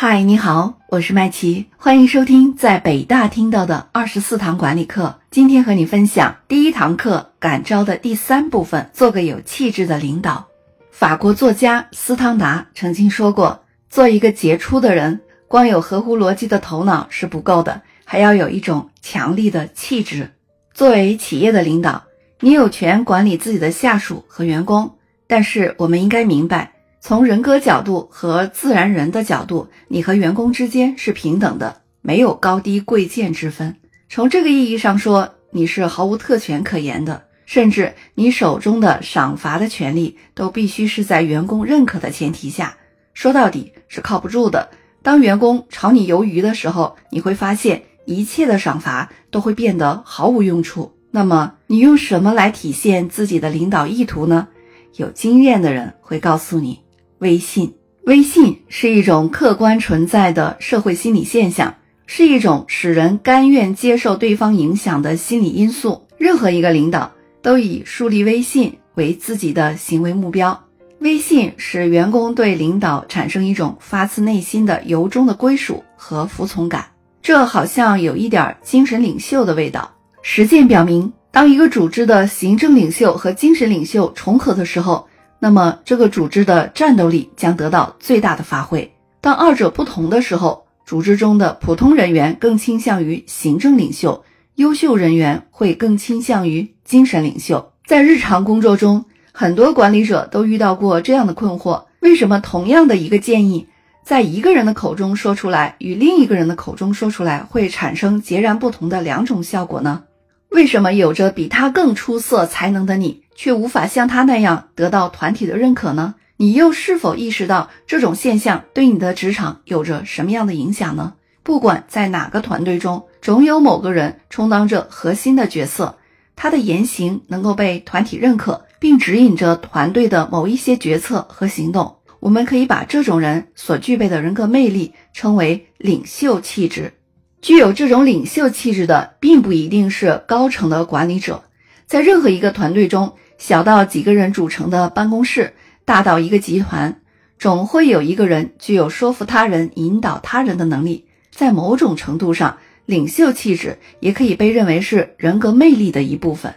嗨，你好，我是麦琪，欢迎收听在北大听到的二十四堂管理课。今天和你分享第一堂课感召的第三部分，做个有气质的领导。法国作家斯汤达曾经说过，做一个杰出的人，光有合乎逻辑的头脑是不够的，还要有一种强力的气质。作为企业的领导，你有权管理自己的下属和员工，但是我们应该明白。从人格角度和自然人的角度，你和员工之间是平等的，没有高低贵贱之分。从这个意义上说，你是毫无特权可言的，甚至你手中的赏罚的权利都必须是在员工认可的前提下。说到底是靠不住的。当员工朝你游鱼的时候，你会发现一切的赏罚都会变得毫无用处。那么，你用什么来体现自己的领导意图呢？有经验的人会告诉你。微信，微信是一种客观存在的社会心理现象，是一种使人甘愿接受对方影响的心理因素。任何一个领导都以树立微信为自己的行为目标。微信使员工对领导产生一种发自内心的由衷的归属和服从感，这好像有一点精神领袖的味道。实践表明，当一个组织的行政领袖和精神领袖重合的时候。那么，这个组织的战斗力将得到最大的发挥。当二者不同的时候，组织中的普通人员更倾向于行政领袖，优秀人员会更倾向于精神领袖。在日常工作中，很多管理者都遇到过这样的困惑：为什么同样的一个建议，在一个人的口中说出来，与另一个人的口中说出来，会产生截然不同的两种效果呢？为什么有着比他更出色才能的你？却无法像他那样得到团体的认可呢？你又是否意识到这种现象对你的职场有着什么样的影响呢？不管在哪个团队中，总有某个人充当着核心的角色，他的言行能够被团体认可，并指引着团队的某一些决策和行动。我们可以把这种人所具备的人格魅力称为领袖气质。具有这种领袖气质的，并不一定是高层的管理者，在任何一个团队中。小到几个人组成的办公室，大到一个集团，总会有一个人具有说服他人、引导他人的能力。在某种程度上，领袖气质也可以被认为是人格魅力的一部分。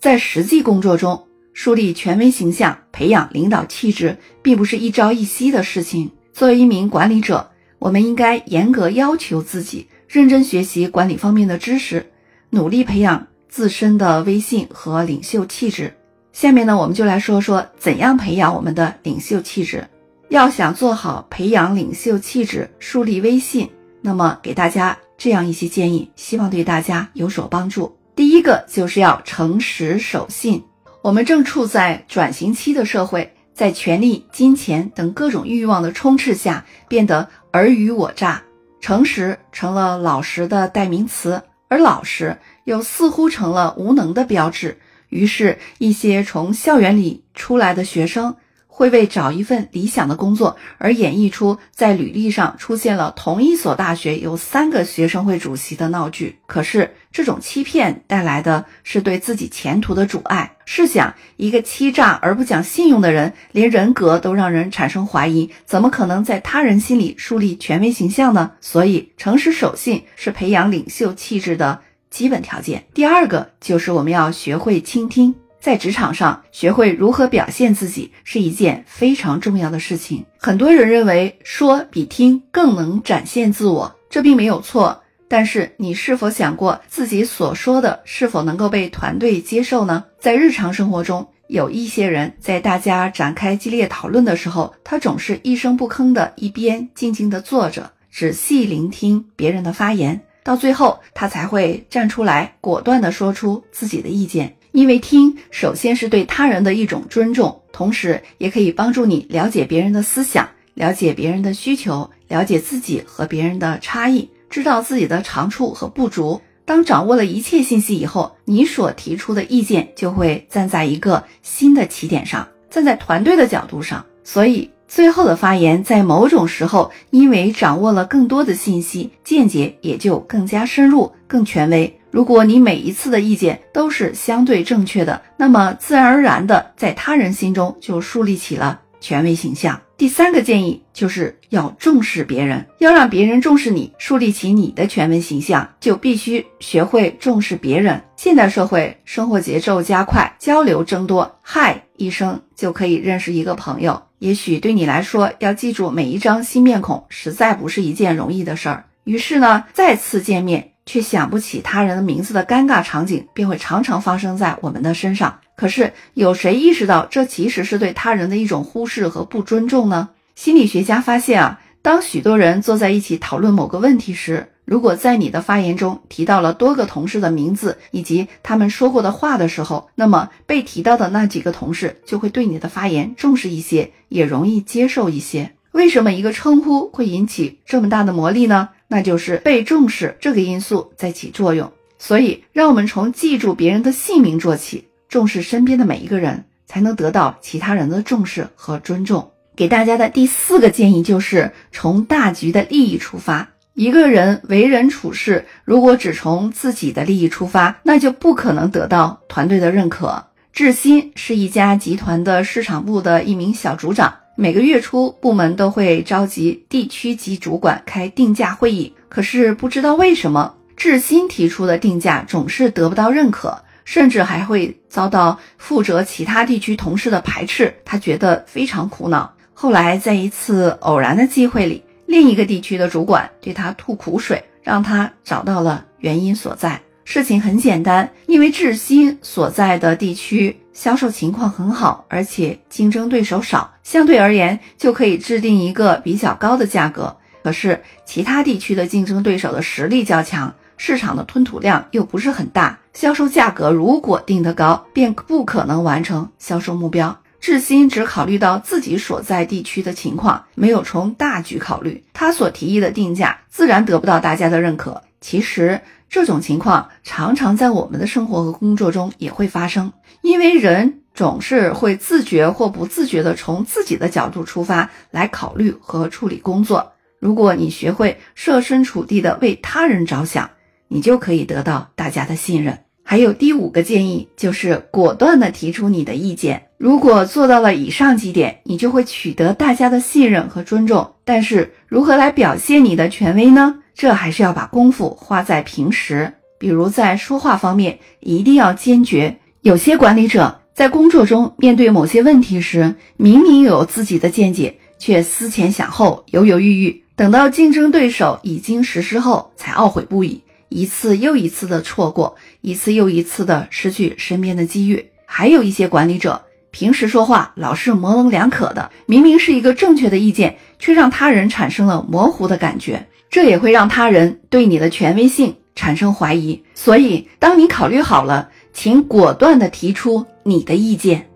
在实际工作中，树立权威形象、培养领导气质，并不是一朝一夕的事情。作为一名管理者，我们应该严格要求自己，认真学习管理方面的知识，努力培养自身的威信和领袖气质。下面呢，我们就来说说怎样培养我们的领袖气质。要想做好培养领袖气质、树立威信，那么给大家这样一些建议，希望对大家有所帮助。第一个就是要诚实守信。我们正处在转型期的社会，在权力、金钱等各种欲望的充斥下，变得尔虞我诈，诚实成了老实的代名词，而老实又似乎成了无能的标志。于是，一些从校园里出来的学生会为找一份理想的工作而演绎出在履历上出现了同一所大学有三个学生会主席的闹剧。可是，这种欺骗带来的是对自己前途的阻碍。试想，一个欺诈而不讲信用的人，连人格都让人产生怀疑，怎么可能在他人心里树立权威形象呢？所以，诚实守信是培养领袖气质的。基本条件。第二个就是我们要学会倾听，在职场上学会如何表现自己是一件非常重要的事情。很多人认为说比听更能展现自我，这并没有错。但是你是否想过自己所说的是否能够被团队接受呢？在日常生活中，有一些人在大家展开激烈讨论的时候，他总是一声不吭的，一边静静的坐着，仔细聆听别人的发言。到最后，他才会站出来，果断地说出自己的意见。因为听，首先是对他人的一种尊重，同时也可以帮助你了解别人的思想，了解别人的需求，了解自己和别人的差异，知道自己的长处和不足。当掌握了一切信息以后，你所提出的意见就会站在一个新的起点上，站在团队的角度上。所以。最后的发言，在某种时候，因为掌握了更多的信息，见解也就更加深入、更权威。如果你每一次的意见都是相对正确的，那么自然而然的，在他人心中就树立起了权威形象。第三个建议就是要重视别人，要让别人重视你，树立起你的权威形象，就必须学会重视别人。现代社会生活节奏加快，交流增多，嗨一声就可以认识一个朋友。也许对你来说，要记住每一张新面孔，实在不是一件容易的事儿。于是呢，再次见面却想不起他人的名字的尴尬场景，便会常常发生在我们的身上。可是有谁意识到这其实是对他人的一种忽视和不尊重呢？心理学家发现啊，当许多人坐在一起讨论某个问题时，如果在你的发言中提到了多个同事的名字以及他们说过的话的时候，那么被提到的那几个同事就会对你的发言重视一些，也容易接受一些。为什么一个称呼会引起这么大的魔力呢？那就是被重视这个因素在起作用。所以，让我们从记住别人的姓名做起。重视身边的每一个人，才能得到其他人的重视和尊重。给大家的第四个建议就是从大局的利益出发。一个人为人处事，如果只从自己的利益出发，那就不可能得到团队的认可。志新是一家集团的市场部的一名小组长，每个月初，部门都会召集地区级主管开定价会议。可是不知道为什么，志新提出的定价总是得不到认可。甚至还会遭到负责其他地区同事的排斥，他觉得非常苦恼。后来在一次偶然的机会里，另一个地区的主管对他吐苦水，让他找到了原因所在。事情很简单，因为志新所在的地区销售情况很好，而且竞争对手少，相对而言就可以制定一个比较高的价格。可是其他地区的竞争对手的实力较强。市场的吞吐量又不是很大，销售价格如果定得高，便不可能完成销售目标。志新只考虑到自己所在地区的情况，没有从大局考虑，他所提议的定价自然得不到大家的认可。其实这种情况常常在我们的生活和工作中也会发生，因为人总是会自觉或不自觉地从自己的角度出发来考虑和处理工作。如果你学会设身处地地为他人着想，你就可以得到大家的信任。还有第五个建议，就是果断的提出你的意见。如果做到了以上几点，你就会取得大家的信任和尊重。但是，如何来表现你的权威呢？这还是要把功夫花在平时。比如在说话方面，一定要坚决。有些管理者在工作中面对某些问题时，明明有自己的见解，却思前想后，犹犹豫豫，等到竞争对手已经实施后，才懊悔不已。一次又一次的错过，一次又一次的失去身边的机遇。还有一些管理者平时说话老是模棱两可的，明明是一个正确的意见，却让他人产生了模糊的感觉，这也会让他人对你的权威性产生怀疑。所以，当你考虑好了，请果断的提出你的意见。